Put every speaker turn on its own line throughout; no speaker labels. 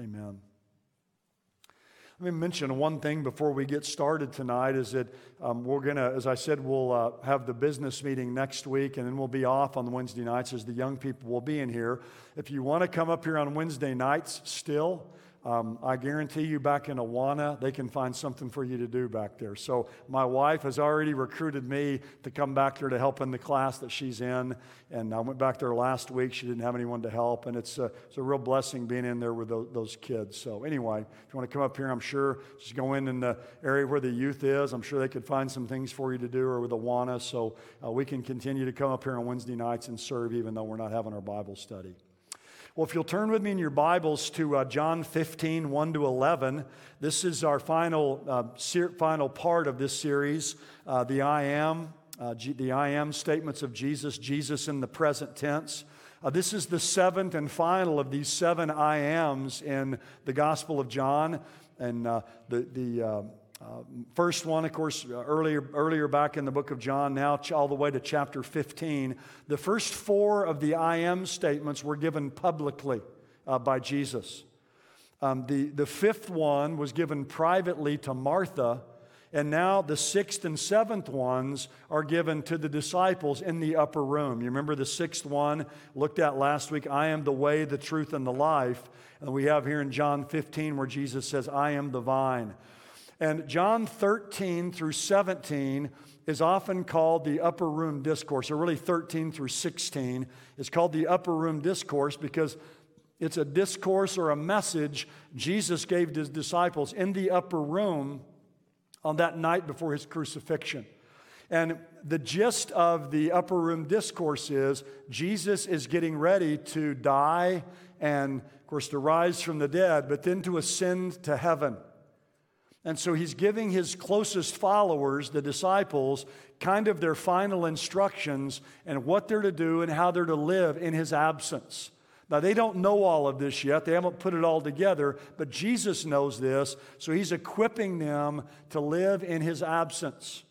Amen. Let me mention one thing before we get started tonight is that um, we're going to, as I said, we'll uh, have the business meeting next week and then we'll be off on Wednesday nights as the young people will be in here. If you want to come up here on Wednesday nights still, um, I guarantee you back in Awana, they can find something for you to do back there. So, my wife has already recruited me to come back there to help in the class that she's in. And I went back there last week. She didn't have anyone to help. And it's a, it's a real blessing being in there with those, those kids. So, anyway, if you want to come up here, I'm sure just go in in the area where the youth is. I'm sure they could find some things for you to do or with Awana. So, uh, we can continue to come up here on Wednesday nights and serve even though we're not having our Bible study. Well, if you'll turn with me in your Bibles to uh, John 15, 1 to 11, this is our final, uh, ser- final part of this series, uh, the I am, uh, G- the I am statements of Jesus, Jesus in the present tense. Uh, this is the seventh and final of these seven I ams in the Gospel of John. And uh, the, the uh, first one, of course, uh, earlier, earlier back in the book of John, now all the way to chapter 15. The first four of the I am statements were given publicly uh, by Jesus. Um, the, the fifth one was given privately to Martha, and now the sixth and seventh ones are given to the disciples in the upper room. You remember the sixth one looked at last week I am the way, the truth, and the life. And we have here in John 15 where Jesus says, I am the vine. And John 13 through 17 is often called the upper room discourse, or really 13 through 16 is called the upper room discourse because it's a discourse or a message Jesus gave to his disciples in the upper room on that night before his crucifixion. And the gist of the upper room discourse is Jesus is getting ready to die and, of course, to rise from the dead, but then to ascend to heaven. And so he's giving his closest followers, the disciples, kind of their final instructions and what they're to do and how they're to live in his absence. Now, they don't know all of this yet. They haven't put it all together, but Jesus knows this, so he's equipping them to live in his absence.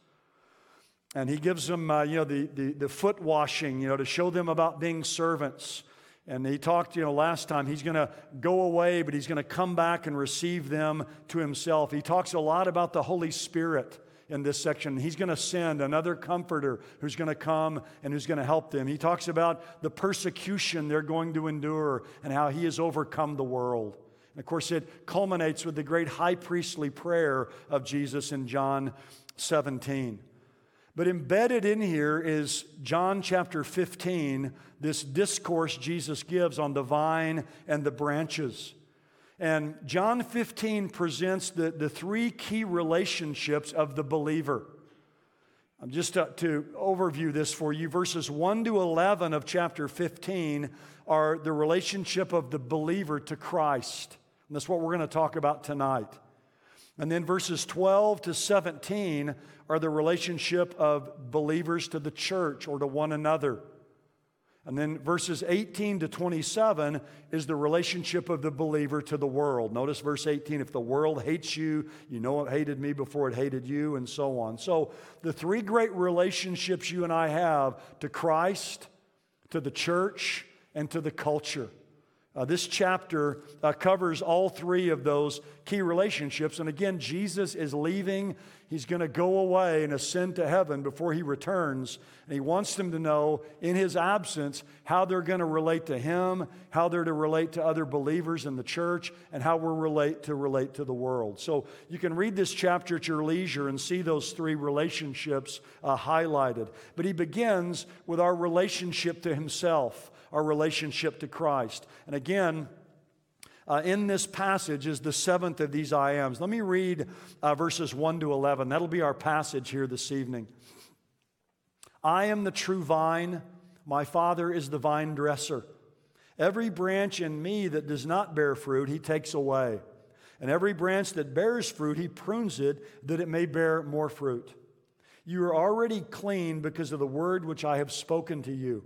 And he gives them, uh, you know, the, the, the foot washing, you know, to show them about being servants. And he talked, you know, last time, he's going to go away, but he's going to come back and receive them to himself. He talks a lot about the Holy Spirit in this section. He's going to send another comforter who's going to come and who's going to help them. He talks about the persecution they're going to endure and how he has overcome the world. And of course, it culminates with the great high priestly prayer of Jesus in John 17. But embedded in here is John chapter 15, this discourse Jesus gives on the vine and the branches. And John 15 presents the, the three key relationships of the believer. I'm just to, to overview this for you. Verses 1 to 11 of chapter 15 are the relationship of the believer to Christ. And that's what we're going to talk about tonight. And then verses 12 to 17 are the relationship of believers to the church or to one another. And then verses 18 to 27 is the relationship of the believer to the world. Notice verse 18 if the world hates you, you know it hated me before it hated you, and so on. So, the three great relationships you and I have to Christ, to the church, and to the culture. Uh, this chapter uh, covers all three of those key relationships. And again, Jesus is leaving. He's going to go away and ascend to heaven before he returns. And he wants them to know in his absence how they're going to relate to him, how they're to relate to other believers in the church, and how we're relate to relate to the world. So you can read this chapter at your leisure and see those three relationships uh, highlighted. But he begins with our relationship to himself our relationship to Christ. And again, uh, in this passage is the seventh of these I ams. Let me read uh, verses 1 to 11. That'll be our passage here this evening. I am the true vine, my Father is the vine dresser. Every branch in me that does not bear fruit, he takes away. And every branch that bears fruit, he prunes it that it may bear more fruit. You are already clean because of the word which I have spoken to you.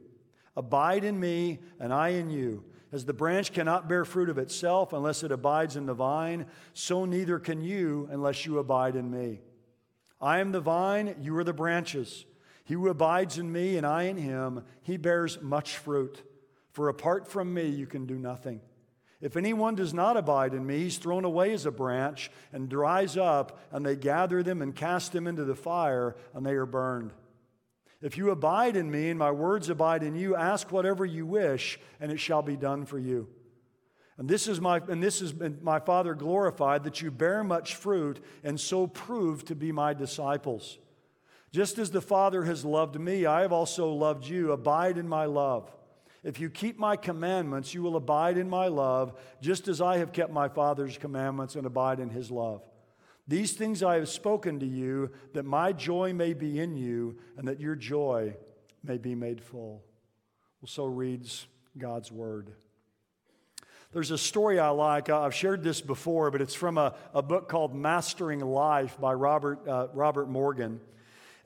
Abide in me, and I in you. As the branch cannot bear fruit of itself unless it abides in the vine, so neither can you unless you abide in me. I am the vine, you are the branches. He who abides in me and I in him, he bears much fruit. For apart from me, you can do nothing. If anyone does not abide in me, he's thrown away as a branch and dries up, and they gather them and cast them into the fire, and they are burned. If you abide in me and my words abide in you, ask whatever you wish, and it shall be done for you. And this is my and this is my Father glorified that you bear much fruit and so prove to be my disciples. Just as the Father has loved me, I have also loved you. Abide in my love. If you keep my commandments, you will abide in my love, just as I have kept my Father's commandments and abide in his love. These things I have spoken to you, that my joy may be in you, and that your joy may be made full. Well, so reads God's word. There's a story I like. I've shared this before, but it's from a, a book called Mastering Life by Robert, uh, Robert Morgan.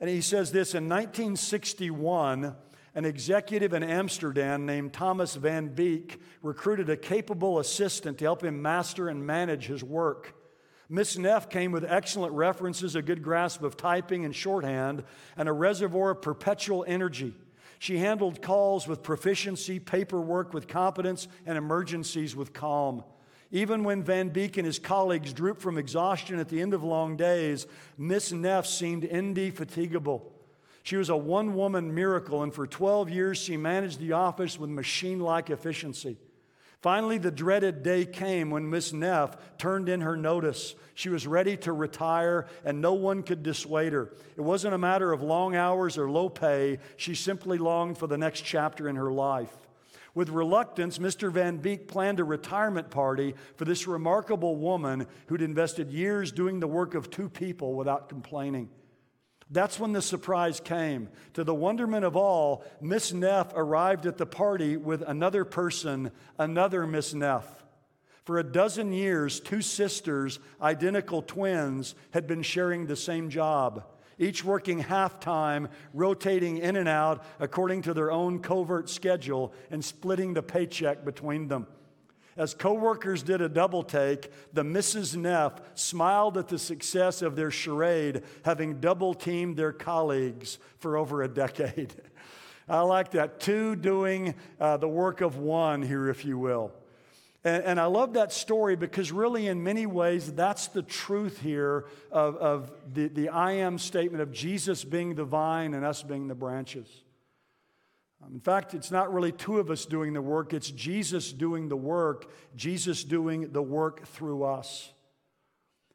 And he says this in 1961, an executive in Amsterdam named Thomas Van Beek recruited a capable assistant to help him master and manage his work. Miss Neff came with excellent references, a good grasp of typing and shorthand, and a reservoir of perpetual energy. She handled calls with proficiency, paperwork with competence, and emergencies with calm. Even when Van Beek and his colleagues drooped from exhaustion at the end of long days, Miss Neff seemed indefatigable. She was a one woman miracle, and for 12 years she managed the office with machine like efficiency. Finally, the dreaded day came when Miss Neff turned in her notice. She was ready to retire, and no one could dissuade her. It wasn't a matter of long hours or low pay, she simply longed for the next chapter in her life. With reluctance, Mr. Van Beek planned a retirement party for this remarkable woman who'd invested years doing the work of two people without complaining. That's when the surprise came. To the wonderment of all, Miss Neff arrived at the party with another person, another Miss Neff. For a dozen years, two sisters, identical twins, had been sharing the same job, each working half time, rotating in and out according to their own covert schedule and splitting the paycheck between them. As coworkers did a double take, the Mrs. Neff smiled at the success of their charade, having double teamed their colleagues for over a decade. I like that. Two doing uh, the work of one here, if you will. And, and, I love that story because, really, in many ways, that's the truth here of, of the, the I am statement of Jesus being the vine and us being the branches. Um, in fact, it's not really two of us doing the work, it's Jesus doing the work, Jesus doing the work through us.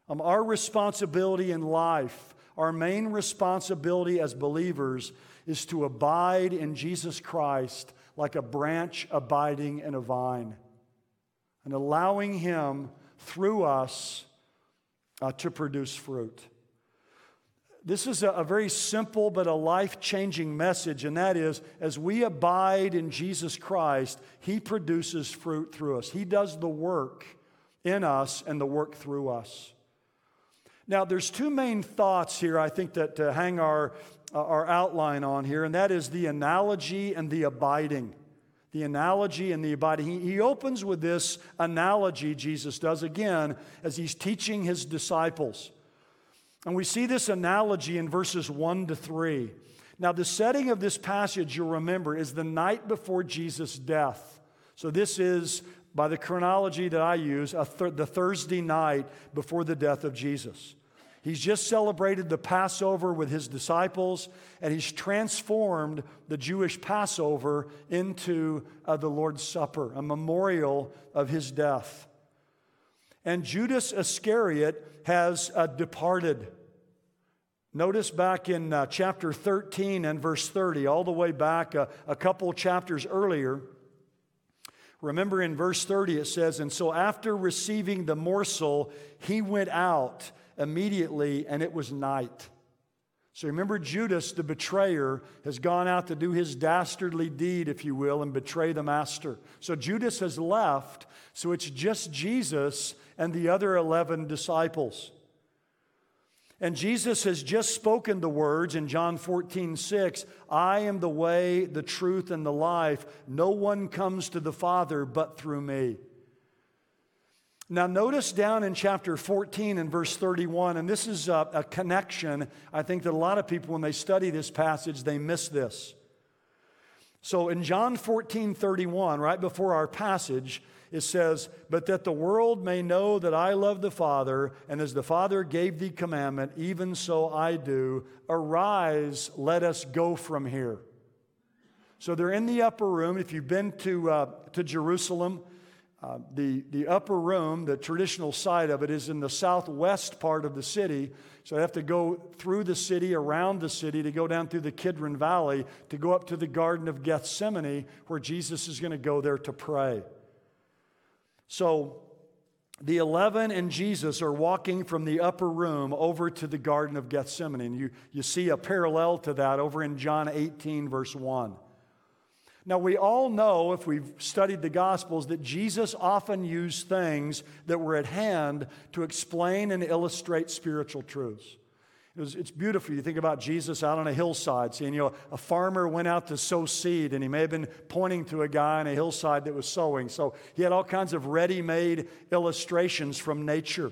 Um, our responsibility in life, our main responsibility as believers, is to abide in Jesus Christ like a branch abiding in a vine and allowing Him through us uh, to produce fruit. This is a, a very simple but a life changing message, and that is as we abide in Jesus Christ, He produces fruit through us. He does the work in us and the work through us. Now, there's two main thoughts here, I think, that to hang our, uh, our outline on here, and that is the analogy and the abiding. The analogy and the abiding. He, he opens with this analogy, Jesus does again, as he's teaching his disciples. And we see this analogy in verses 1 to 3. Now, the setting of this passage, you'll remember, is the night before Jesus' death. So, this is, by the chronology that I use, th- the Thursday night before the death of Jesus. He's just celebrated the Passover with his disciples, and he's transformed the Jewish Passover into uh, the Lord's Supper, a memorial of his death. And Judas Iscariot has uh, departed. Notice back in uh, chapter 13 and verse 30, all the way back uh, a couple chapters earlier. Remember in verse 30 it says, And so after receiving the morsel, he went out immediately, and it was night. So remember, Judas, the betrayer, has gone out to do his dastardly deed, if you will, and betray the master. So Judas has left, so it's just Jesus and the other 11 disciples. And Jesus has just spoken the words in John 14, 6 I am the way, the truth, and the life. No one comes to the Father but through me. Now, notice down in chapter 14 and verse 31, and this is a, a, connection. I think that a lot of people, when they study this passage, they miss this. So in John 14 31, right before our passage, it says, But that the world may know that I love the Father, and as the Father gave thee commandment, even so I do. Arise, let us go from here. So they're in the upper room. If you've been to, uh, to Jerusalem, uh, the, the upper room, the traditional site of it, is in the southwest part of the city. So they have to go through the city, around the city, to go down through the Kidron Valley, to go up to the Garden of Gethsemane, where Jesus is going to go there to pray. So the 11 and Jesus are walking from the upper room over to the Garden of Gethsemane. And you, you see a parallel to that over in John 18, verse 1. Now, we all know, if we've studied the Gospels, that Jesus often used things that were at hand to explain and illustrate spiritual truths. It was, it's beautiful. You think about Jesus out on a hillside, seeing, you know, a farmer went out to sow seed, and he may have been pointing to a guy on a hillside that was sowing. So he had all kinds of ready made illustrations from nature.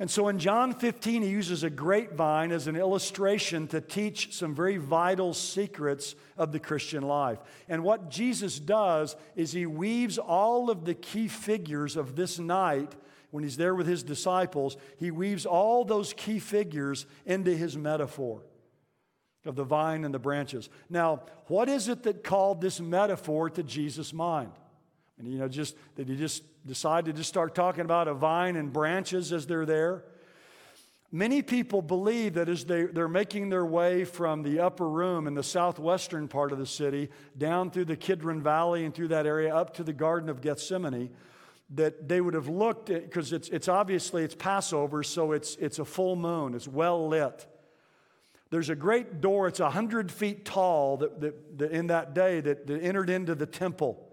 And so in John 15, he uses a grapevine as an illustration to teach some very vital secrets of the Christian life. And what Jesus does is he weaves all of the key figures of this night when he's there with his disciples, he weaves all those key figures into his metaphor of the vine and the branches. Now, what is it that called this metaphor to Jesus' mind? And you know, just did he just decide to just start talking about a vine and branches as they're there? Many people believe that as they, they're making their way from the upper room in the southwestern part of the city down through the Kidron Valley and through that area up to the Garden of Gethsemane, that they would have looked at, because it's, it's obviously it's Passover, so it's, it's a full moon, it's well lit. There's a great door, it's 100 feet tall that, that, that in that day that, that entered into the temple.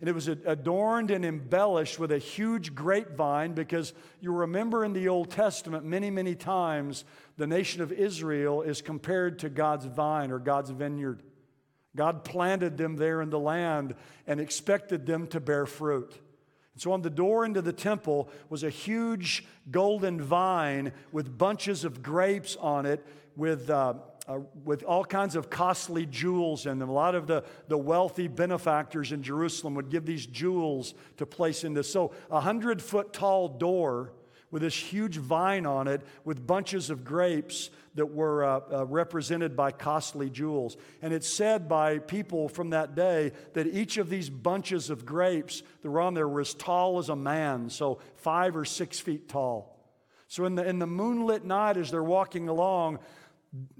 And it was adorned and embellished with a huge grapevine because you remember in the Old Testament, many, many times, the nation of Israel is compared to God's vine or God's vineyard. God planted them there in the land and expected them to bear fruit. And so on the door into the temple was a huge golden vine with bunches of grapes on it with. Uh, uh, with all kinds of costly jewels in them. A lot of the, the wealthy benefactors in Jerusalem would give these jewels to place in this. So, a hundred foot tall door with this huge vine on it with bunches of grapes that were uh, uh, represented by costly jewels. And it's said by people from that day that each of these bunches of grapes that were on there were as tall as a man, so five or six feet tall. So in the, in the moonlit night, as they're walking along,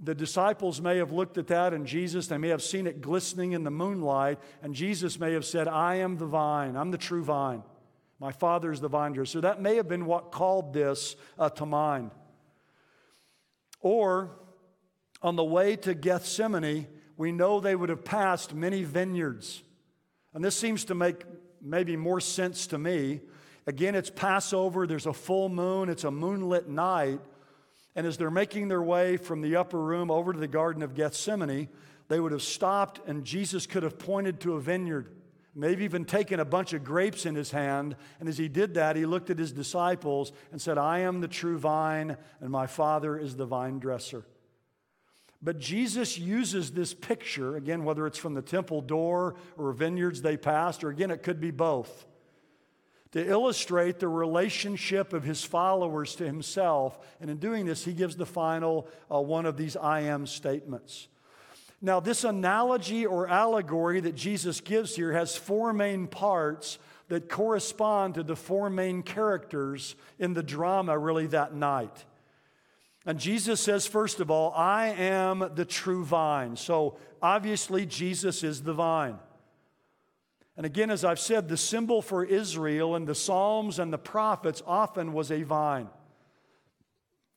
the disciples may have looked at that and Jesus, they may have seen it glistening in the moonlight, and Jesus may have said, I am the vine, I'm the true vine. My Father is the vine dresser. So that may have been what called this uh, to mind. Or on the way to Gethsemane, we know they would have passed many vineyards. And this seems to make maybe more sense to me. Again, it's Passover, there's a full moon, it's a moonlit night. And as they're making their way from the upper room over to the Garden of Gethsemane, they would have stopped and Jesus could have pointed to a vineyard, maybe even taken a bunch of grapes in his hand. And as he did that, he looked at his disciples and said, I am the true vine, and my Father is the vine dresser. But Jesus uses this picture, again, whether it's from the temple door or vineyards they passed, or again, it could be both to illustrate the relationship of his followers to himself. And in doing this, he gives the final uh, one of these I am statements. Now, this analogy or allegory that Jesus gives here has four main parts that correspond to the four main characters in the drama, really, that night. And Jesus says, first of all, I am the true vine. So obviously, Jesus is the vine. And again, as I've said, the symbol for Israel in the Psalms and the prophets often was a vine.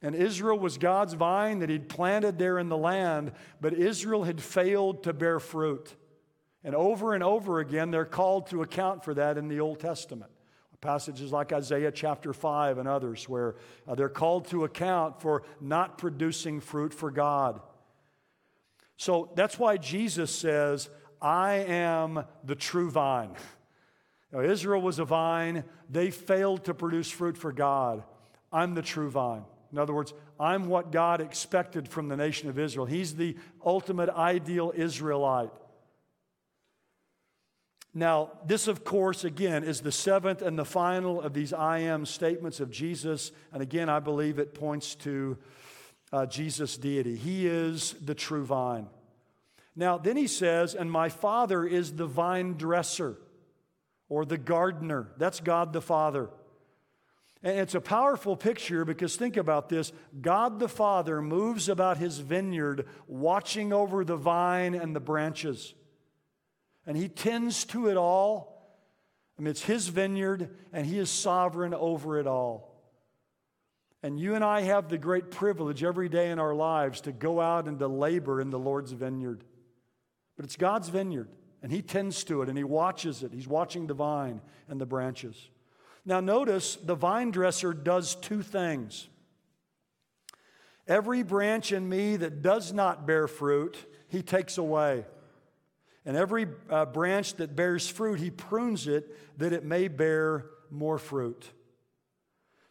And Israel was God's vine that He'd planted there in the land, but Israel had failed to bear fruit. And over and over again, they're called to account for that in the Old Testament. Passages like Isaiah chapter 5 and others, where uh, they're called to account for not producing fruit for God. So that's why Jesus says, I am the true vine. Now, Israel was a vine, they failed to produce fruit for God. I'm the true vine. In other words, I'm what God expected from the nation of Israel. He's the ultimate ideal Israelite. Now, this, of course, again, is the seventh and the final of these I am statements of Jesus. And again, I believe it points to uh, Jesus' deity. He is the true vine. Now, then he says, And my Father is the vine dresser or the gardener. That's God the Father. And it's a powerful picture because think about this God the Father moves about his vineyard, watching over the vine and the branches and he tends to it all. I mean, it's his vineyard, and he is sovereign over it all. And you and I have the great privilege every day in our lives to go out and to labor in the Lord's vineyard. But it's God's vineyard, and he tends to it, and he watches it. He's watching the vine and the branches. Now, notice the vine dresser does two things. Every branch in me that does not bear fruit, he takes away. And every uh, branch that bears fruit, he prunes it that it may bear more fruit.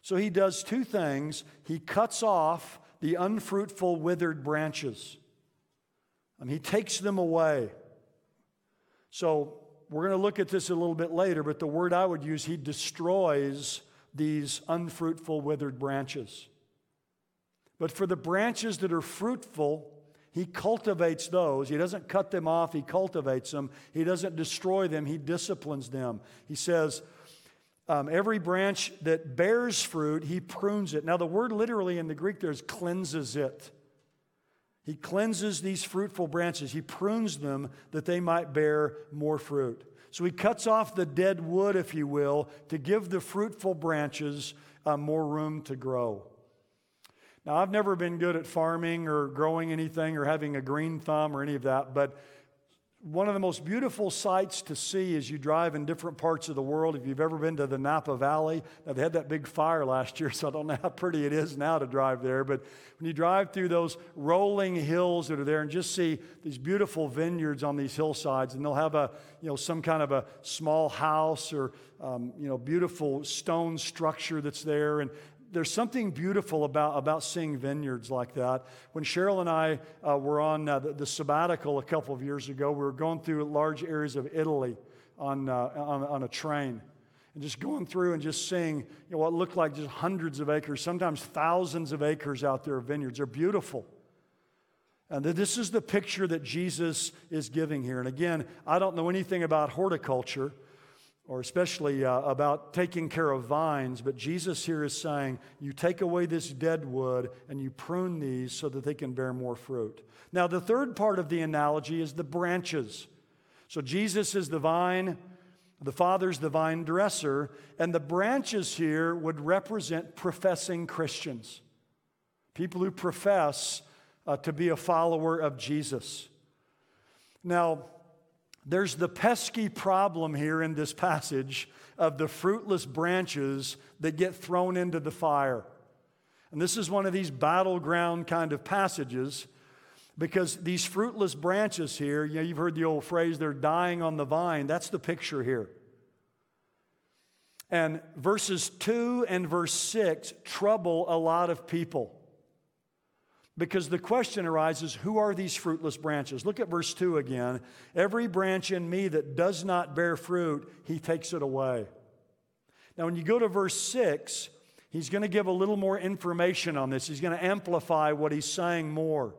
So he does two things. He cuts off the unfruitful, withered branches, and he takes them away. So we're going to look at this a little bit later, but the word I would use, he destroys these unfruitful, withered branches. But for the branches that are fruitful, he cultivates those. He doesn't cut them off, he cultivates them. He doesn't destroy them, he disciplines them. He says, um, every branch that bears fruit, he prunes it. Now, the word literally in the Greek there is cleanses it. He cleanses these fruitful branches. He prunes them that they might bear more fruit. So he cuts off the dead wood, if you will, to give the fruitful branches uh, more room to grow. Now, I've never been good at farming or growing anything or having a green thumb or any of that, but one of the most beautiful sights to see as you drive in different parts of the world, if you've ever been to the Napa Valley, now they had that big fire last year, so I don't know how pretty it is now to drive there. But when you drive through those rolling hills that are there and just see these beautiful vineyards on these hillsides, and they'll have a, you know, some kind of a small house or, um, you know, beautiful stone structure that's there. And there's something beautiful about, about seeing vineyards like that. When Cheryl and I uh, were on uh, the, the, sabbatical a couple of years ago, we were going through large areas of Italy on, uh, on, on, a train and just going through and just seeing you know, what looked like just hundreds of acres, sometimes thousands of acres out there of vineyards. They're beautiful. And this is the picture that Jesus is giving here. And again, I don't know anything about horticulture or especially uh, about taking care of vines, but Jesus here is saying, You take away this dead wood and you prune these so that they can bear more fruit. Now, the third part of the analogy is the branches. So, Jesus is the vine, the Father's the vine dresser, and the branches here would represent professing Christians, people who profess uh, to be a follower of Jesus. Now, there's the pesky problem here in this passage of the fruitless branches that get thrown into the fire. And this is one of these battleground kind of passages because these fruitless branches here, you know, you've heard the old phrase, they're dying on the vine. That's the picture here. And verses 2 and verse 6 trouble a lot of people. Because the question arises who are these fruitless branches? Look at verse 2 again. Every branch in me that does not bear fruit, he takes it away. Now, when you go to verse 6, he's going to give a little more information on this. He's going to amplify what he's saying more.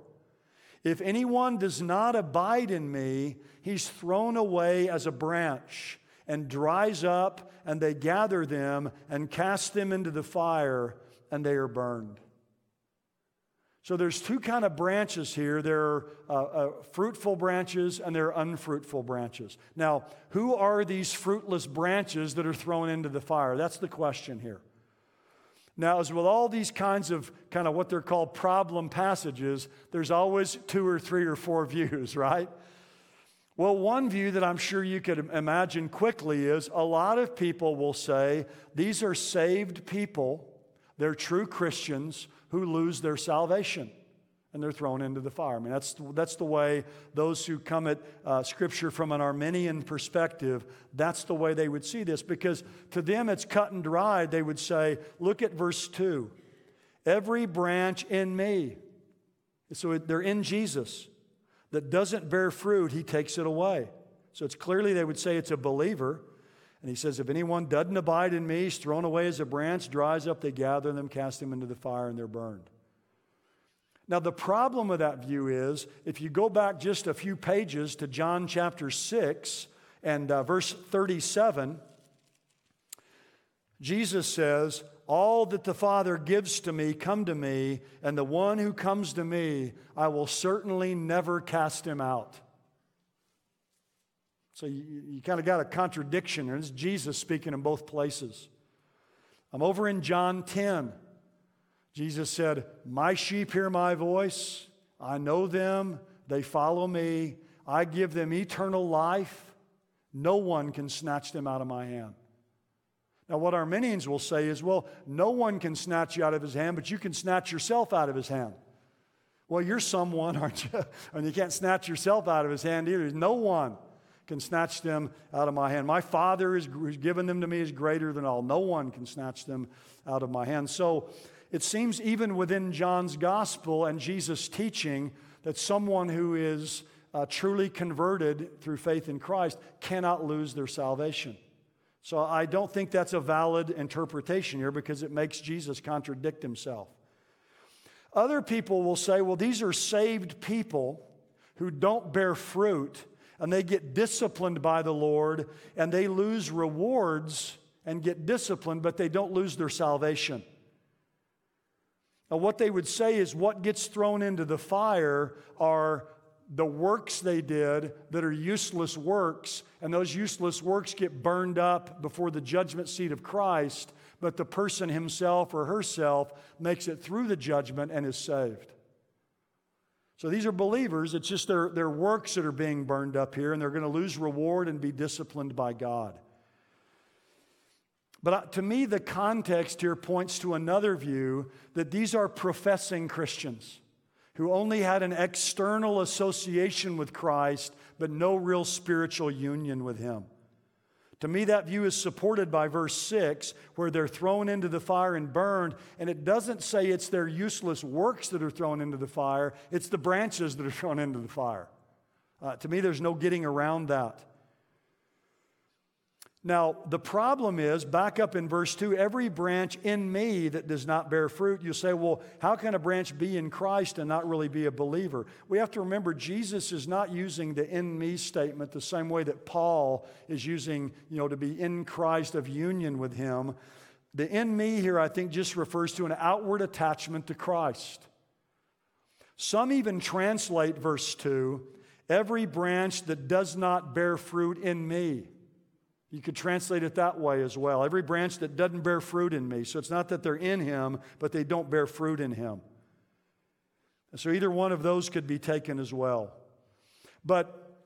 If anyone does not abide in me, he's thrown away as a branch and dries up, and they gather them and cast them into the fire, and they are burned. So there's two kind of branches here. There are uh, uh, fruitful branches and there are unfruitful branches. Now, who are these fruitless branches that are thrown into the fire? That's the question here. Now, as with all these kinds of kind of what they're called problem passages, there's always two or three or four views, right? Well, one view that I'm sure you could imagine quickly is a lot of people will say these are saved people, they're true Christians who lose their salvation and they're thrown into the fire. I mean, that's, that's the way those who come at uh, Scripture from an Arminian perspective, that's the way they would see this because to them it's cut and dried. They would say, look at verse 2 every branch in me. So they're in Jesus that doesn't bear fruit, he takes it away. So it's clearly they would say it's a believer. And he says, If anyone doesn't abide in me, he's thrown away as a branch, dries up, they gather them, cast them into the fire, and they're burned. Now, the problem with that view is if you go back just a few pages to John chapter 6 and uh, verse 37, Jesus says, All that the Father gives to me come to me, and the one who comes to me, I will certainly never cast him out. So you, you kind of got a contradiction there. This is Jesus speaking in both places. I'm over in John 10. Jesus said, My sheep hear my voice. I know them. They follow me. I give them eternal life. No one can snatch them out of my hand. Now, what Arminians will say is, well, no one can snatch you out of his hand, but you can snatch yourself out of his hand. Well, you're someone, aren't you? and you can't snatch yourself out of his hand either. No one can snatch them out of my hand. My Father is given them to me is greater than all. No one can snatch them out of my hand. So it seems even within John's gospel and Jesus' teaching that someone who is uh, truly converted through faith in Christ cannot lose their salvation. So I don't think that's a valid interpretation here because it makes Jesus contradict himself. Other people will say, well, these are saved people who don't bear fruit and they get disciplined by the Lord and they lose rewards and get disciplined, but they don't lose their salvation. Now, what they would say is what gets thrown into the fire are the works they did that are useless works, and those useless works get burned up before the judgment seat of Christ, but the person himself or herself makes it through the judgment and is saved. So these are believers. It's just their, their works that are being burned up here, and they're going to lose reward and be disciplined by God. But uh, to me, the context here points to another view that these are professing Christians who only had an external association with Christ, but no real spiritual union with Him. To me, that view is supported by verse 6, where they're thrown into the fire and burned. And it doesn't say it's their useless works that are thrown into the fire, it's the branches that are thrown into the fire. Uh, to me, there's no getting around that. Now, the problem is, back up in verse 2, every branch in me that does not bear fruit, you say, well, how can a branch be in Christ and not really be a believer? We have to remember Jesus is not using the in me statement the same way that Paul is using, you know, to be in Christ of union with him. The in me here, I think, just refers to an outward attachment to Christ. Some even translate verse 2 every branch that does not bear fruit in me. You could translate it that way as well. Every branch that doesn't bear fruit in me. So it's not that they're in him, but they don't bear fruit in him. And so either one of those could be taken as well. But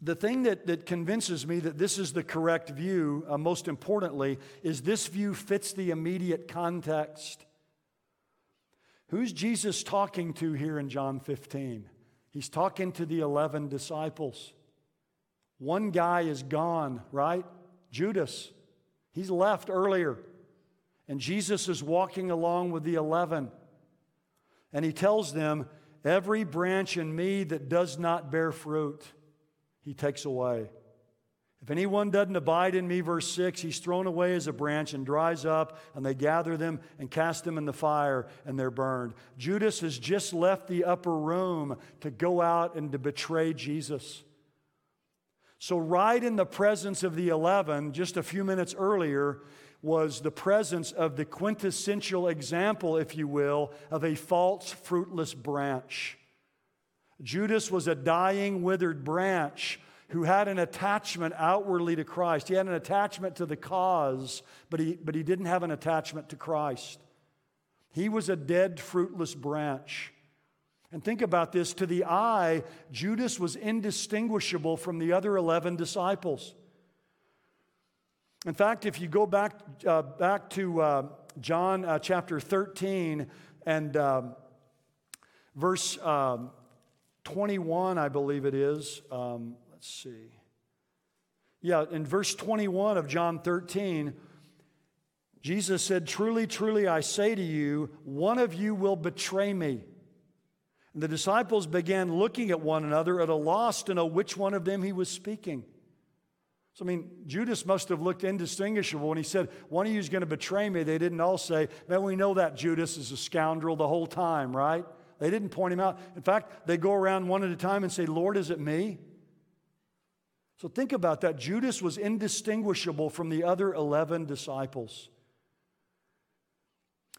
the thing that, that convinces me that this is the correct view, uh, most importantly, is this view fits the immediate context. Who's Jesus talking to here in John 15? He's talking to the 11 disciples. One guy is gone, right? Judas. He's left earlier. And Jesus is walking along with the 11. And he tells them, Every branch in me that does not bear fruit, he takes away. If anyone doesn't abide in me, verse 6, he's thrown away as a branch and dries up, and they gather them and cast them in the fire, and they're burned. Judas has just left the upper room to go out and to betray Jesus. So, right in the presence of the 11, just a few minutes earlier, was the presence of the quintessential example, if you will, of a false, fruitless branch. Judas was a dying, withered branch who had an attachment outwardly to Christ. He had an attachment to the cause, but he, but he didn't have an attachment to Christ. He was a dead, fruitless branch. And think about this to the eye, Judas was indistinguishable from the other 11 disciples. In fact, if you go back, uh, back to uh, John uh, chapter 13 and um, verse um, 21, I believe it is. Um, let's see. Yeah, in verse 21 of John 13, Jesus said, Truly, truly, I say to you, one of you will betray me. And the disciples began looking at one another at a loss to know which one of them he was speaking. So, I mean, Judas must have looked indistinguishable when he said, One of you is going to betray me. They didn't all say, Man, we know that Judas is a scoundrel the whole time, right? They didn't point him out. In fact, they go around one at a time and say, Lord, is it me? So think about that. Judas was indistinguishable from the other 11 disciples.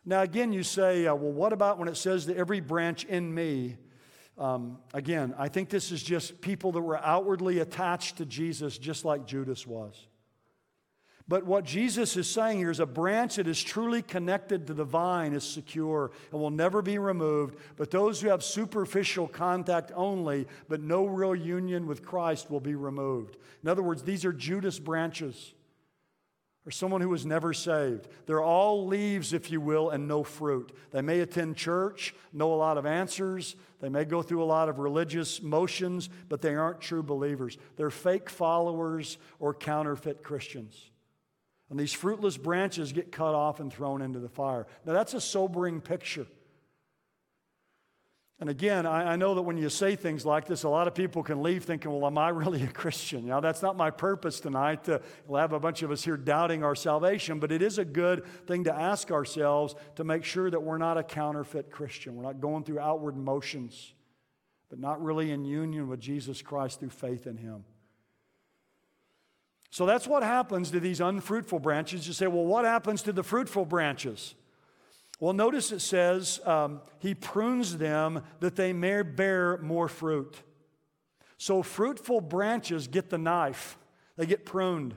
Now, again, you say, uh, well, what about when it says that every branch in me um, again, I think this is just people that were outwardly attached to Jesus, just like Judas was. But what Jesus is saying here is a branch that is truly connected to the vine is secure and will never be removed. But those who have superficial contact only, but no real union with Christ, will be removed. In other words, these are Judas branches or someone who was never saved. They're all leaves, if you will, and no fruit. They may attend church, know a lot of answers, they may go through a lot of religious motions, but they aren't true believers. They're fake followers or counterfeit Christians. And these fruitless branches get cut off and thrown into the fire. Now, that's a sobering picture. And again, I, I, know that when you say things like this, a lot of people can leave thinking, well, am I really a Christian? Now, that's not my purpose tonight to have a bunch of us here doubting our salvation, but it is a good thing to ask ourselves to make sure that we're not a counterfeit Christian. We're not going through outward motions, but not really in union with Jesus Christ through faith in Him. So that's what happens to these unfruitful branches. You say, well, what happens to the fruitful branches? Well, notice it says um, he prunes them that they may bear more fruit. So, fruitful branches get the knife, they get pruned.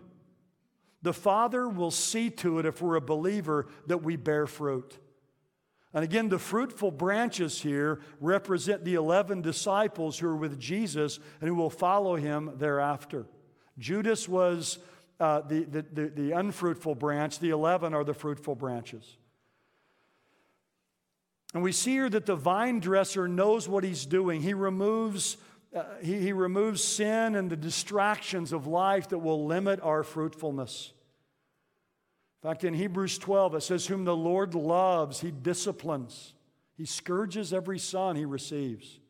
The Father will see to it, if we're a believer, that we bear fruit. And again, the fruitful branches here represent the 11 disciples who are with Jesus and who will follow him thereafter. Judas was uh, the, the, the, the unfruitful branch, the 11 are the fruitful branches. And we see here that the vine dresser knows what he's doing. He removes, uh, he, he removes sin and the distractions of life that will limit our fruitfulness. In fact, in Hebrews 12, it says, Whom the Lord loves, he disciplines. He scourges every son he receives.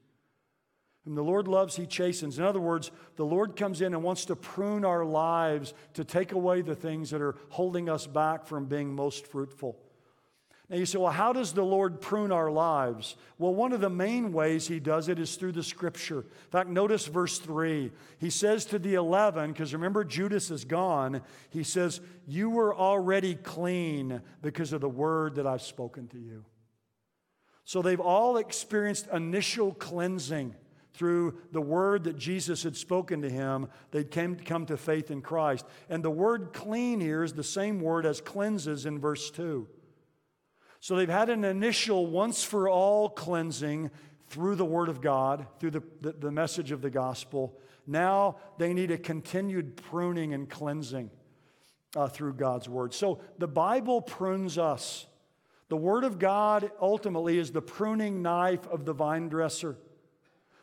Whom the Lord loves, he chastens. In other words, the Lord comes in and wants to prune our lives to take away the things that are holding us back from being most fruitful. Now you say, well, how does the Lord prune our lives? Well, one of the main ways he does it is through the scripture. In fact, notice verse 3. He says to the 11, because remember, Judas is gone, he says, You were already clean because of the word that I've spoken to you. So they've all experienced initial cleansing through the word that Jesus had spoken to him, they'd came, come to faith in Christ. And the word clean here is the same word as cleanses in verse 2. So they've had an initial once for all cleansing through the Word of God, through the, the, the, message of the gospel. Now they need a continued pruning and cleansing uh, through God's Word. So the Bible prunes us. The Word of God ultimately is the pruning knife of the vine dresser.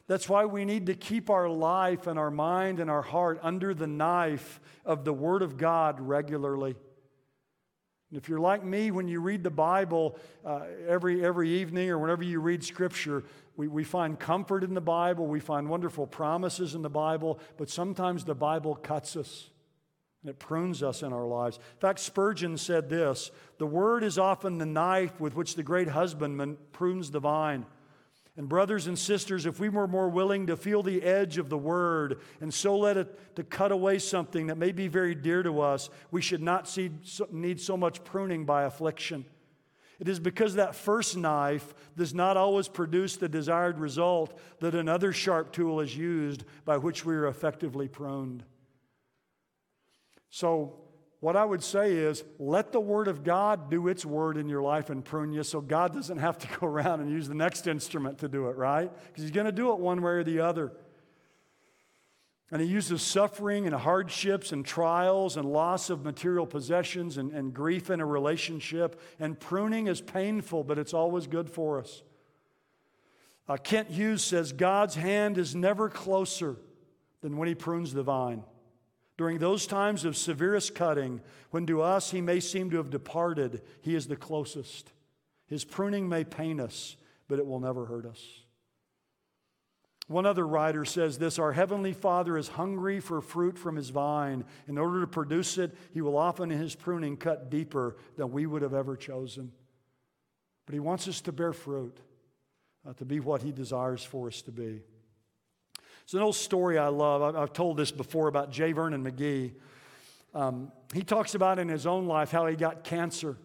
That's why we need to keep our life and our mind and our heart under the knife of the Word of God regularly. And if you're like me, when you read the Bible uh, every, every evening or whenever you read Scripture, we, we find comfort in the Bible, we find wonderful promises in the Bible, but sometimes the Bible cuts us and it prunes us in our lives. In fact, Spurgeon said this The Word is often the knife with which the great husbandman prunes the vine. And, brothers and sisters, if we were more willing to feel the edge of the word and so let it to cut away something that may be very dear to us, we should not see, need so much pruning by affliction. It is because that first knife does not always produce the desired result that another sharp tool is used by which we are effectively pruned. So, what I would say is let the Word of God do its word in your life and prune you so God doesn't have to go around and use the next instrument to do it, right? Because He's going to do it one way or the other. And He uses suffering and hardships and trials and loss of material possessions and, and grief in a relationship. And pruning is painful, but it's always good for us. Uh, Kent Hughes says God's hand is never closer than when He prunes the vine. During those times of severest cutting, when to us he may seem to have departed, he is the closest. His pruning may pain us, but it will never hurt us. One other writer says this Our Heavenly Father is hungry for fruit from His vine. In order to produce it, He will often, in His pruning, cut deeper than we would have ever chosen. But He wants us to bear fruit, uh, to be what He desires for us to be. It's an old story I love. I've told this before about J. Vernon McGee. Um, he talks about in his own life how he got cancer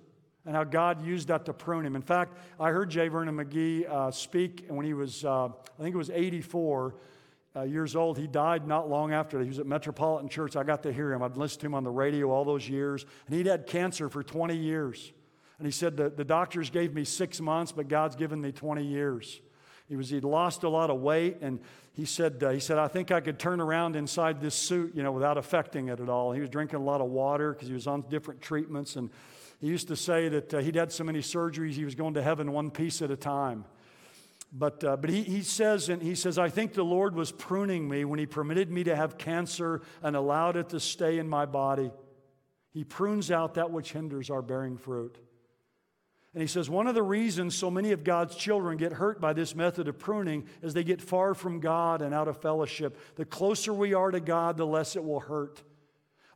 and how God used that to prune him. In fact, I heard J. Vernon McGee uh, speak when he was, uh, I think it was 84 uh, years old. He died not long after. He was at Metropolitan Church. I got to hear him. I'd listened to him on the radio all those years. And he'd had cancer for 20 years. And he said, the, the doctors gave me six months, but God's given me 20 years. He was, he'd lost a lot of weight, and he said, uh, he said, I think I could turn around inside this suit, you know, without affecting it at all. He was drinking a lot of water because he was on different treatments, and he used to say that uh, he'd had so many surgeries, he was going to heaven one piece at a time. But, uh, but he, he, says, and he says, I think the Lord was pruning me when he permitted me to have cancer and allowed it to stay in my body. He prunes out that which hinders our bearing fruit. And he says, one of the reasons so many of God's children get hurt by this method of pruning is they get far from God and out of fellowship. The closer we are to God, the less it will hurt.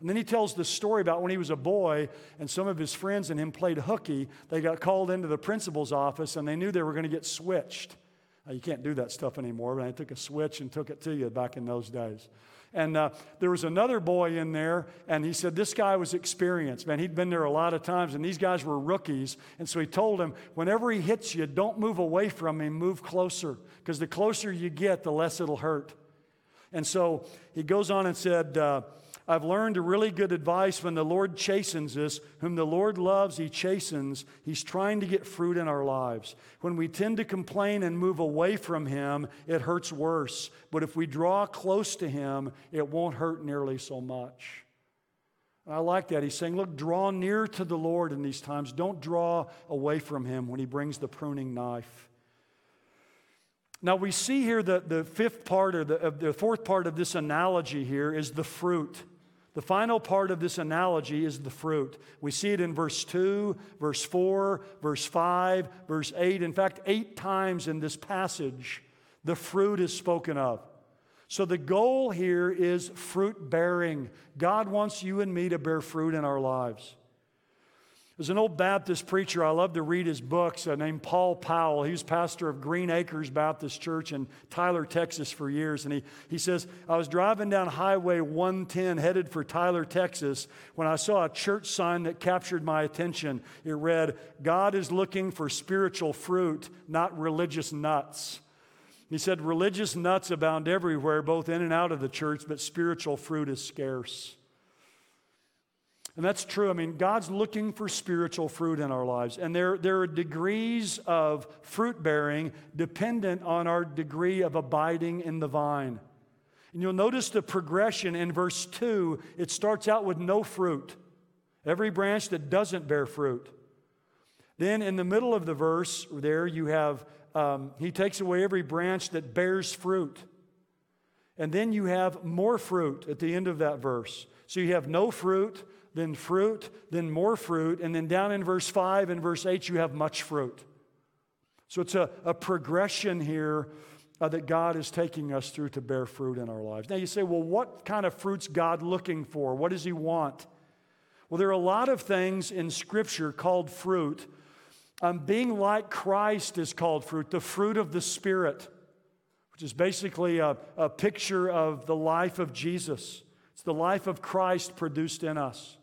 And then he tells the story about when he was a boy and some of his friends and him played hooky. They got called into the principal's office and they knew they were going to get switched. Now, you can't do that stuff anymore, but I took a switch and took it to you back in those days. And uh, there was another boy in there, and he said this guy was experienced. Man, he'd been there a lot of times, and these guys were rookies. And so he told him, whenever he hits you, don't move away from him, move closer, because the closer you get, the less it'll hurt. And so he goes on and said, uh, I've learned a really good advice when the Lord chastens us. Whom the Lord loves, He chastens. He's trying to get fruit in our lives. When we tend to complain and move away from Him, it hurts worse. But if we draw close to Him, it won't hurt nearly so much. And I like that. He's saying, look, draw near to the Lord in these times. Don't draw away from Him when He brings the pruning knife. Now, we see here that the fifth part or the, uh, the fourth part of this analogy here is the fruit. The final part of this analogy is the fruit. We see it in verse 2, verse 4, verse 5, verse 8. In fact, eight times in this passage, the fruit is spoken of. So the goal here is fruit bearing. God wants you and me to bear fruit in our lives. There's an old Baptist preacher, I love to read his books, uh, named Paul Powell. He was pastor of Green Acres Baptist Church in Tyler, Texas for years. And he, he says, I was driving down Highway 110 headed for Tyler, Texas, when I saw a church sign that captured my attention. It read, God is looking for spiritual fruit, not religious nuts. He said, Religious nuts abound everywhere, both in and out of the church, but spiritual fruit is scarce. And that's true. I mean, God's looking for spiritual fruit in our lives. And there, there are degrees of fruit bearing dependent on our degree of abiding in the vine. And you'll notice the progression in verse 2. It starts out with no fruit, every branch that doesn't bear fruit. Then in the middle of the verse, there you have, um, he takes away every branch that bears fruit. And then you have more fruit at the end of that verse. So you have no fruit, then fruit, then more fruit, and then down in verse 5 and verse 8, you have much fruit. So it's a, a progression here uh, that God is taking us through to bear fruit in our lives. Now you say, well, what kind of fruit's God looking for? What does He want? Well, there are a lot of things in Scripture called fruit. Um, being like Christ is called fruit, the fruit of the Spirit, which is basically a, a picture of the life of Jesus. It's the life of Christ produced in us.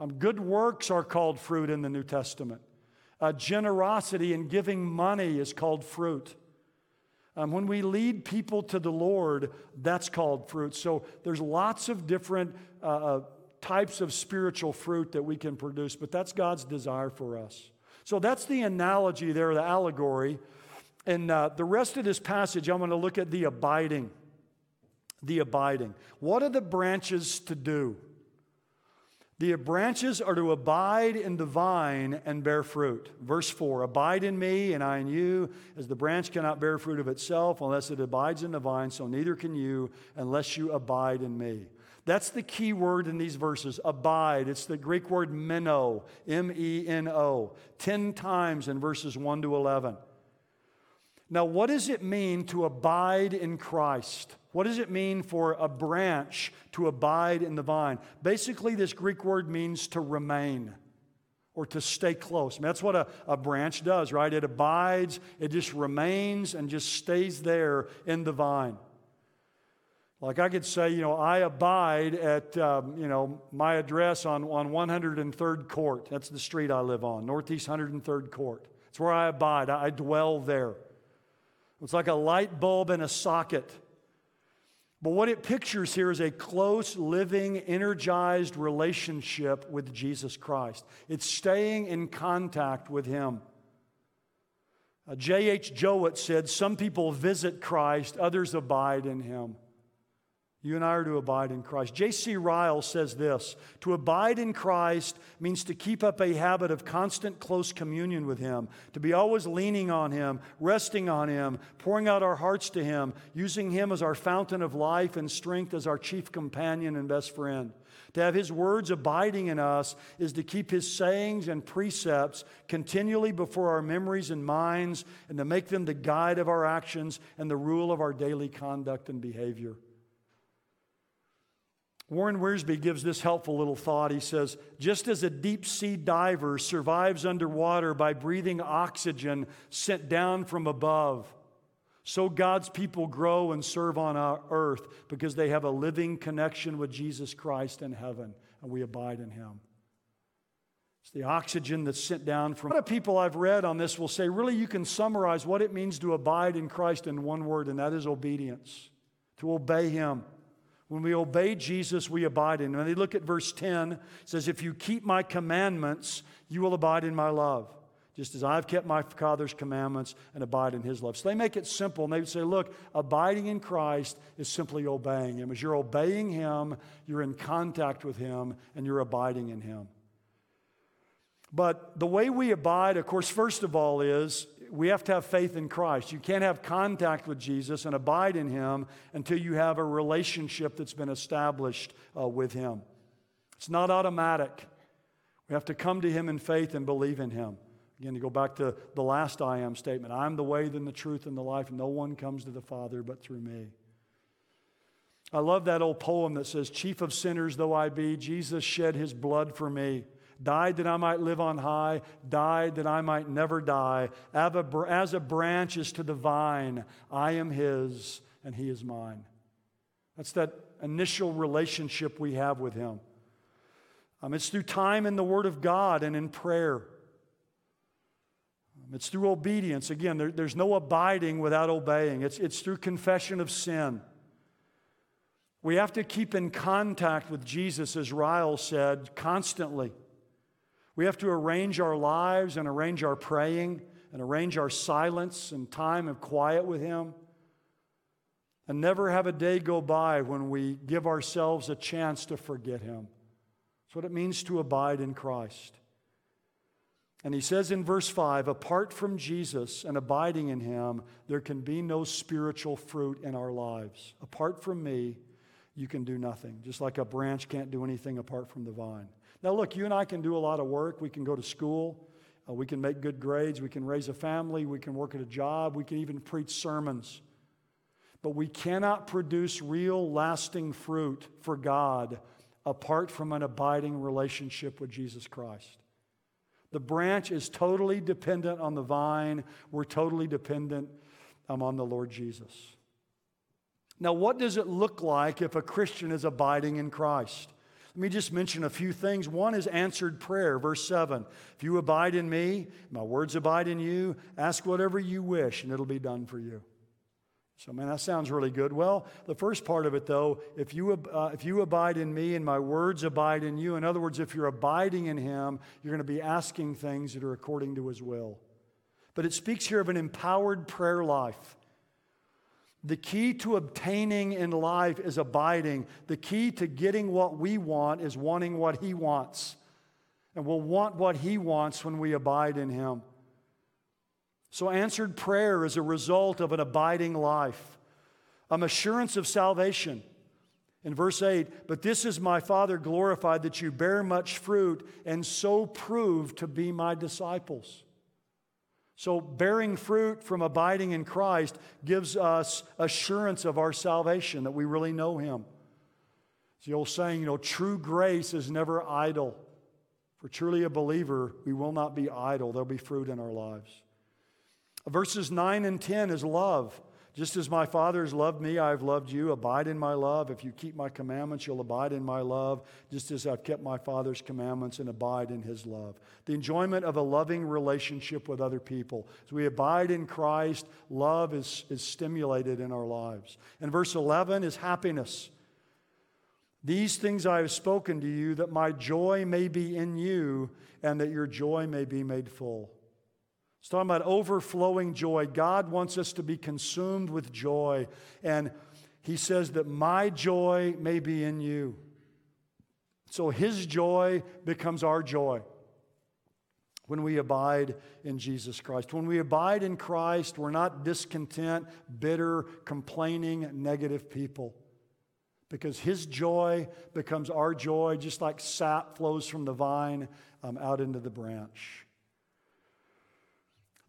Um, good works are called fruit in the New Testament. Uh, generosity and giving money is called fruit. Um, when we lead people to the Lord, that's called fruit. So there's lots of different uh, uh, types of spiritual fruit that we can produce, but that's God's desire for us. So that's the analogy there, the allegory. And uh, the rest of this passage, I'm going to look at the abiding. The abiding. What are the branches to do? The branches are to abide in the vine and bear fruit. Verse 4 Abide in me, and I in you, as the branch cannot bear fruit of itself unless it abides in the vine, so neither can you unless you abide in me. That's the key word in these verses abide. It's the Greek word meno, M E N O, 10 times in verses 1 to 11. Now, what does it mean to abide in Christ? What does it mean for a branch to abide in the vine? Basically, this Greek word means to remain or to stay close. I mean, that's what a, a branch does, right? It abides, it just remains and just stays there in the vine. Like I could say, you know, I abide at, um, you know, my address on, on 103rd Court. That's the street I live on, Northeast 103rd Court. It's where I abide. I, I dwell there. It's like a light bulb in a socket. But what it pictures here is a close, living, energized relationship with Jesus Christ. It's staying in contact with Him. Uh, J.H. Jowett said, Some people visit Christ, others abide in Him. You and I are to abide in Christ. J.C. Ryle says this To abide in Christ means to keep up a habit of constant close communion with Him, to be always leaning on Him, resting on Him, pouring out our hearts to Him, using Him as our fountain of life and strength as our chief companion and best friend. To have His words abiding in us is to keep His sayings and precepts continually before our memories and minds and to make them the guide of our actions and the rule of our daily conduct and behavior. Warren Wiersbe gives this helpful little thought. He says, just as a deep sea diver survives underwater by breathing oxygen sent down from above, so God's people grow and serve on our earth because they have a living connection with Jesus Christ in heaven and we abide in Him. It's the oxygen that's sent down from. A lot of people I've read on this will say, really, you can summarize what it means to abide in Christ in one word, and that is obedience, to obey Him. When we obey Jesus, we abide in him. And they look at verse 10, it says, If you keep my commandments, you will abide in my love, just as I've kept my Father's commandments and abide in his love. So they make it simple. And they would say, Look, abiding in Christ is simply obeying him. As you're obeying him, you're in contact with him and you're abiding in him. But the way we abide, of course, first of all, is we have to have faith in Christ. You can't have contact with Jesus and abide in Him until you have a relationship that's been established uh, with Him. It's not automatic. We have to come to Him in faith and believe in Him. Again, to go back to the last I am statement I'm the way, then the truth, and the life. No one comes to the Father but through me. I love that old poem that says, Chief of sinners though I be, Jesus shed his blood for me died that I might live on high, died that I might never die. As a branch is to the vine, I am his and he is mine. That's that initial relationship we have with him. Um, it's through time in the Word of God and in prayer. Um, it's through obedience. Again, there, there's no abiding without obeying. It's, it's through confession of sin. We have to keep in contact with Jesus, as Ryle said, constantly. We have to arrange our lives and arrange our praying and arrange our silence and time of quiet with Him. And never have a day go by when we give ourselves a chance to forget Him. That's what it means to abide in Christ. And he says in verse 5 apart from Jesus and abiding in him, there can be no spiritual fruit in our lives. Apart from me, you can do nothing. Just like a branch can't do anything apart from the vine. Now, look, you and I can do a lot of work. We can go to school. Uh, we can make good grades. We can raise a family. We can work at a job. We can even preach sermons. But we cannot produce real, lasting fruit for God apart from an abiding relationship with Jesus Christ. The branch is totally dependent on the vine. We're totally dependent um, on the Lord Jesus. Now, what does it look like if a Christian is abiding in Christ? Let me just mention a few things. One is answered prayer, verse 7. If you abide in me, my words abide in you, ask whatever you wish, and it'll be done for you. So, man, that sounds really good. Well, the first part of it, though, if you, uh, if you abide in me and my words abide in you, in other words, if you're abiding in him, you're going to be asking things that are according to his will. But it speaks here of an empowered prayer life. The key to obtaining in life is abiding. The key to getting what we want is wanting what He wants. And we'll want what He wants when we abide in Him. So, answered prayer is a result of an abiding life, an assurance of salvation. In verse 8, but this is my Father glorified that you bear much fruit and so prove to be my disciples. So, bearing fruit from abiding in Christ gives us assurance of our salvation, that we really know Him. It's the old saying, you know, true grace is never idle. For truly a believer, we will not be idle. There'll be fruit in our lives. Verses 9 and 10 is love. Just as my Father has loved me, I have loved you. Abide in my love. If you keep my commandments, you'll abide in my love, just as I've kept my Father's commandments and abide in his love. The enjoyment of a loving relationship with other people. As we abide in Christ, love is, is stimulated in our lives. And verse 11 is happiness. These things I have spoken to you, that my joy may be in you, and that your joy may be made full. It's talking about overflowing joy. God wants us to be consumed with joy. And He says that my joy may be in you. So His joy becomes our joy when we abide in Jesus Christ. When we abide in Christ, we're not discontent, bitter, complaining, negative people. Because His joy becomes our joy, just like sap flows from the vine um, out into the branch.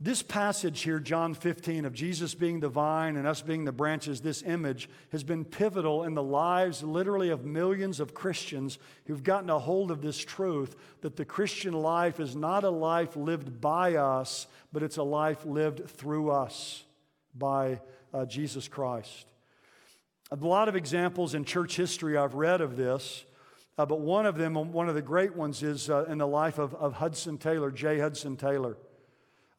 This passage here, John 15, of Jesus being the vine and us being the branches, this image has been pivotal in the lives, literally, of millions of Christians who've gotten a hold of this truth that the Christian life is not a life lived by us, but it's a life lived through us by uh, Jesus Christ. A lot of examples in church history I've read of this, uh, but one of them, one of the great ones, is uh, in the life of, of Hudson Taylor, J. Hudson Taylor.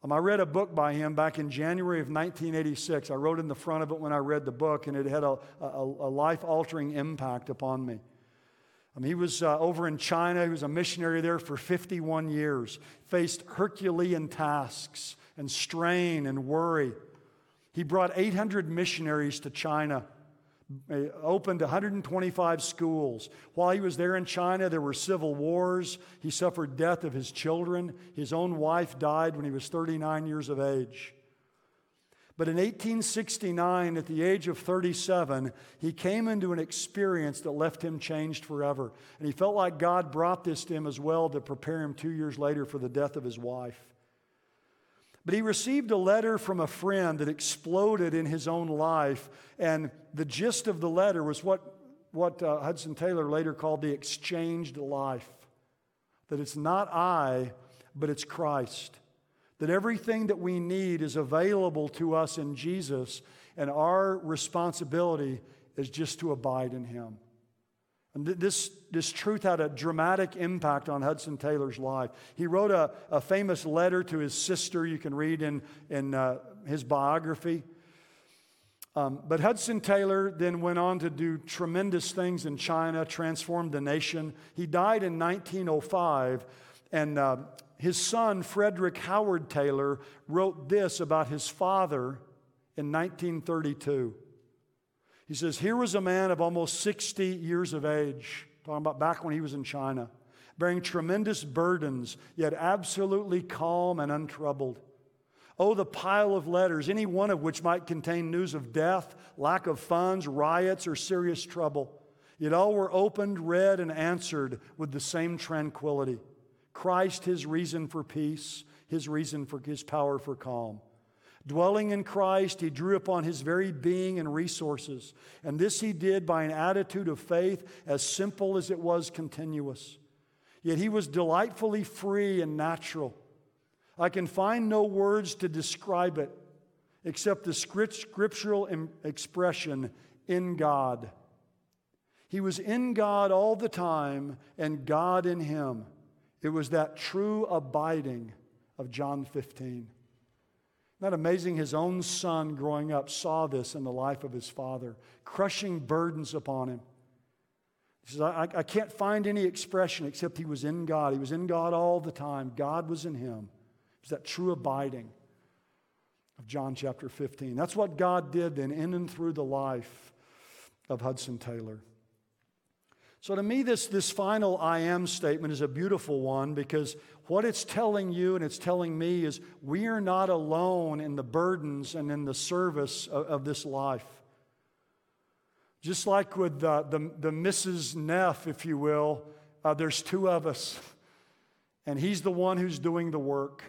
Um, I read a book by him back in January of 1986. I wrote in the front of it when I read the book, and it had a, a, a life altering impact upon me. Um, he was uh, over in China. He was a missionary there for 51 years, faced Herculean tasks and strain and worry. He brought 800 missionaries to China opened 125 schools. While he was there in China, there were civil wars. He suffered death of his children. His own wife died when he was 39 years of age. But in 1869, at the age of 37, he came into an experience that left him changed forever. And he felt like God brought this to him as well to prepare him two years later for the death of his wife. But he received a letter from a friend that exploded in his own life. And the gist of the letter was what, what uh, Hudson Taylor later called the exchanged life that it's not I, but it's Christ. That everything that we need is available to us in Jesus, and our responsibility is just to abide in Him. And this, this truth had a dramatic impact on Hudson Taylor's life. He wrote a, a famous letter to his sister, you can read in, in uh, his biography. Um, but Hudson Taylor then went on to do tremendous things in China, transformed the nation. He died in 1905, and uh, his son, Frederick Howard Taylor, wrote this about his father in 1932. He says, Here was a man of almost 60 years of age, talking about back when he was in China, bearing tremendous burdens, yet absolutely calm and untroubled. Oh, the pile of letters, any one of which might contain news of death, lack of funds, riots, or serious trouble. Yet all were opened, read, and answered with the same tranquility. Christ, his reason for peace, his reason for his power for calm. Dwelling in Christ, he drew upon his very being and resources. And this he did by an attitude of faith as simple as it was continuous. Yet he was delightfully free and natural. I can find no words to describe it except the scriptural expression in God. He was in God all the time and God in him. It was that true abiding of John 15. That amazing? His own son growing up saw this in the life of his father, crushing burdens upon him. He says, I, I can't find any expression except he was in God. He was in God all the time. God was in him. It was that true abiding of John chapter 15. That's what God did then in and through the life of Hudson Taylor. So, to me, this, this final I am statement is a beautiful one because what it's telling you and it's telling me is we are not alone in the burdens and in the service of, of this life. Just like with the, the, the Mrs. Neff, if you will, uh, there's two of us, and he's the one who's doing the work.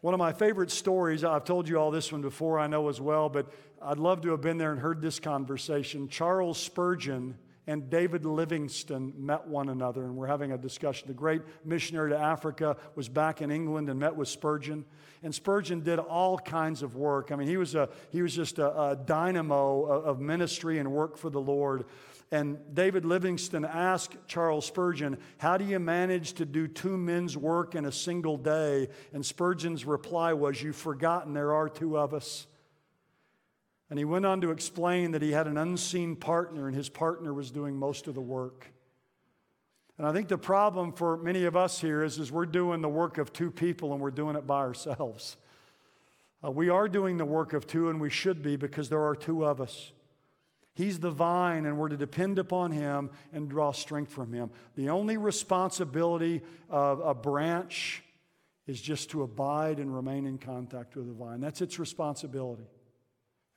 One of my favorite stories, I've told you all this one before, I know as well, but I'd love to have been there and heard this conversation. Charles Spurgeon and David Livingstone met one another, and we're having a discussion. The great missionary to Africa was back in England and met with Spurgeon. And Spurgeon did all kinds of work. I mean, he was, a, he was just a, a dynamo of, ministry and work for the Lord. And David Livingstone asked Charles Spurgeon, How do you manage to do two men's work in a single day? And Spurgeon's reply was, You've forgotten there are two of us. And he went on to explain that he had an unseen partner, and his partner was doing most of the work. And I think the problem for many of us here is, is we're doing the work of two people and we're doing it by ourselves. Uh, we are doing the work of two, and we should be because there are two of us. He's the vine, and we're to depend upon Him and draw strength from Him. The only responsibility of a branch is just to abide and remain in contact with the vine. That's its responsibility.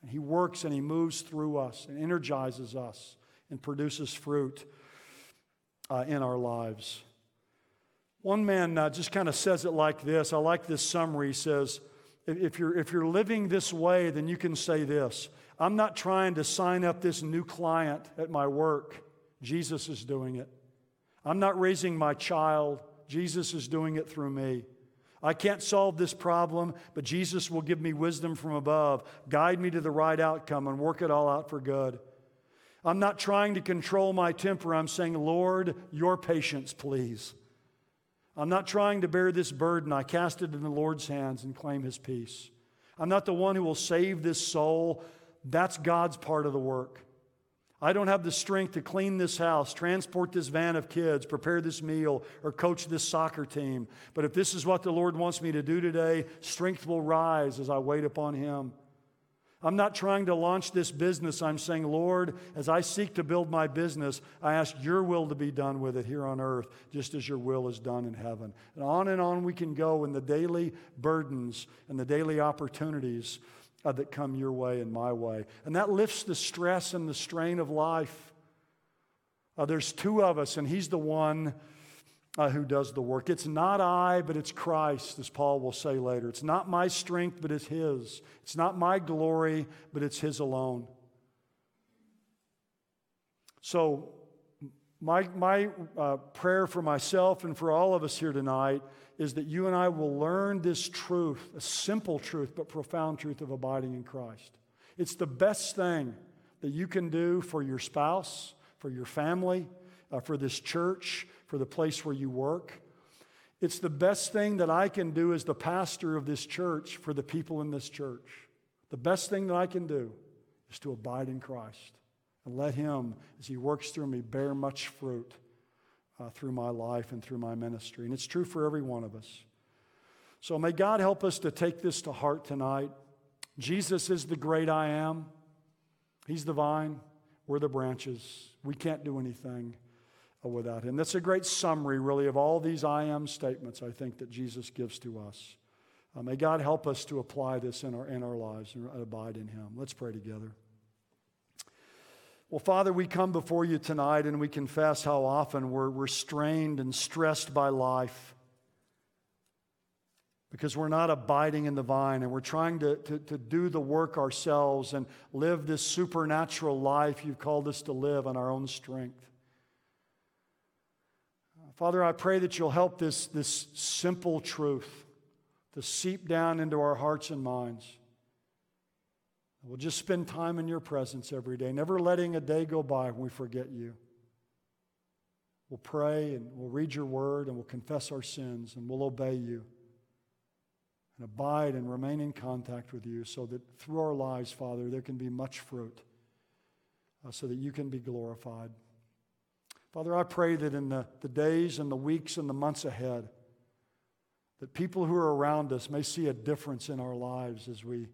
And He works and He moves through us and energizes us and produces fruit uh, in our lives. One man uh, just kind of says it like this. I like this summary. He says, if you're, if you're living this way, then you can say this I'm not trying to sign up this new client at my work. Jesus is doing it. I'm not raising my child. Jesus is doing it through me. I can't solve this problem, but Jesus will give me wisdom from above, guide me to the right outcome, and work it all out for good. I'm not trying to control my temper. I'm saying, Lord, your patience, please. I'm not trying to bear this burden. I cast it in the Lord's hands and claim his peace. I'm not the one who will save this soul. That's God's part of the work. I don't have the strength to clean this house, transport this van of kids, prepare this meal, or coach this soccer team. But if this is what the Lord wants me to do today, strength will rise as I wait upon Him. I'm not trying to launch this business. I'm saying, Lord, as I seek to build my business, I ask your will to be done with it here on earth, just as your will is done in heaven. And on and on we can go in the daily burdens and the daily opportunities uh, that come your way and my way. And that lifts the stress and the strain of life. Uh, there's two of us, and He's the one uh, who does the work. It's not I, but it's Christ, as Paul will say later. It's not my strength, but it's His. It's not my glory, but it's His alone. So, my, my uh, prayer for myself and for all of us here tonight is that you and I will learn this truth, a simple truth, but profound truth of abiding in Christ. It's the best thing that you can do for your spouse, for your family, uh, for this church, for the place where you work. It's the best thing that I can do as the pastor of this church for the people in this church. The best thing that I can do is to abide in Christ and let Him, as He works through me, bear much fruit uh, through my life and through my ministry. And it's true for every one of us. So may God help us to take this to heart tonight. Jesus is the great I am, He's the vine, we're the branches. We can't do anything uh, without Him. That's a great summary, really, of all these I am statements I think that Jesus gives to us. Uh, may God help us to apply this in our, in our lives and abide in Him. Let's pray together. Well, Father, we come before you tonight and we confess how often we're, we're strained and stressed by life because we're not abiding in the vine and we're trying to, to, to, do the work ourselves and live this supernatural life you've called us to live on our own strength. Father, I pray that you'll help this, this simple truth to seep down into our hearts and minds. We'll just spend time in your presence every day, never letting a day go by when we forget you. We'll pray and we'll read your word and we'll confess our sins and we'll obey you and abide and remain in contact with you so that through our lives, Father, there can be much fruit uh, so that you can be glorified. Father, I pray that in the, the days and the weeks and the months ahead, that people who are around us may see a difference in our lives as we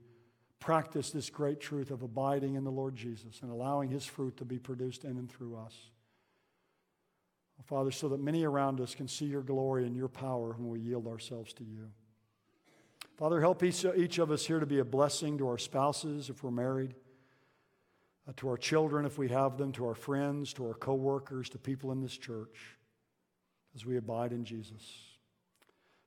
practice this great truth of abiding in the Lord Jesus and allowing his fruit to be produced in and through us. Father, so that many around us can see your glory and your power when we yield ourselves to you. Father, help each, each of us here to be a blessing to our spouses if we're married, uh, to our children if we have them, to our friends, to our coworkers, to people in this church as we abide in Jesus.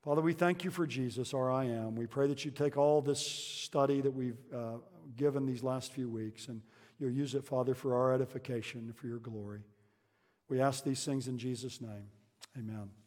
Father, we thank you for Jesus, our I am. We pray that you take all this study that we've uh, given these last few weeks and you'll use it, Father, for our edification for your glory. We ask these things in Jesus' name. Amen.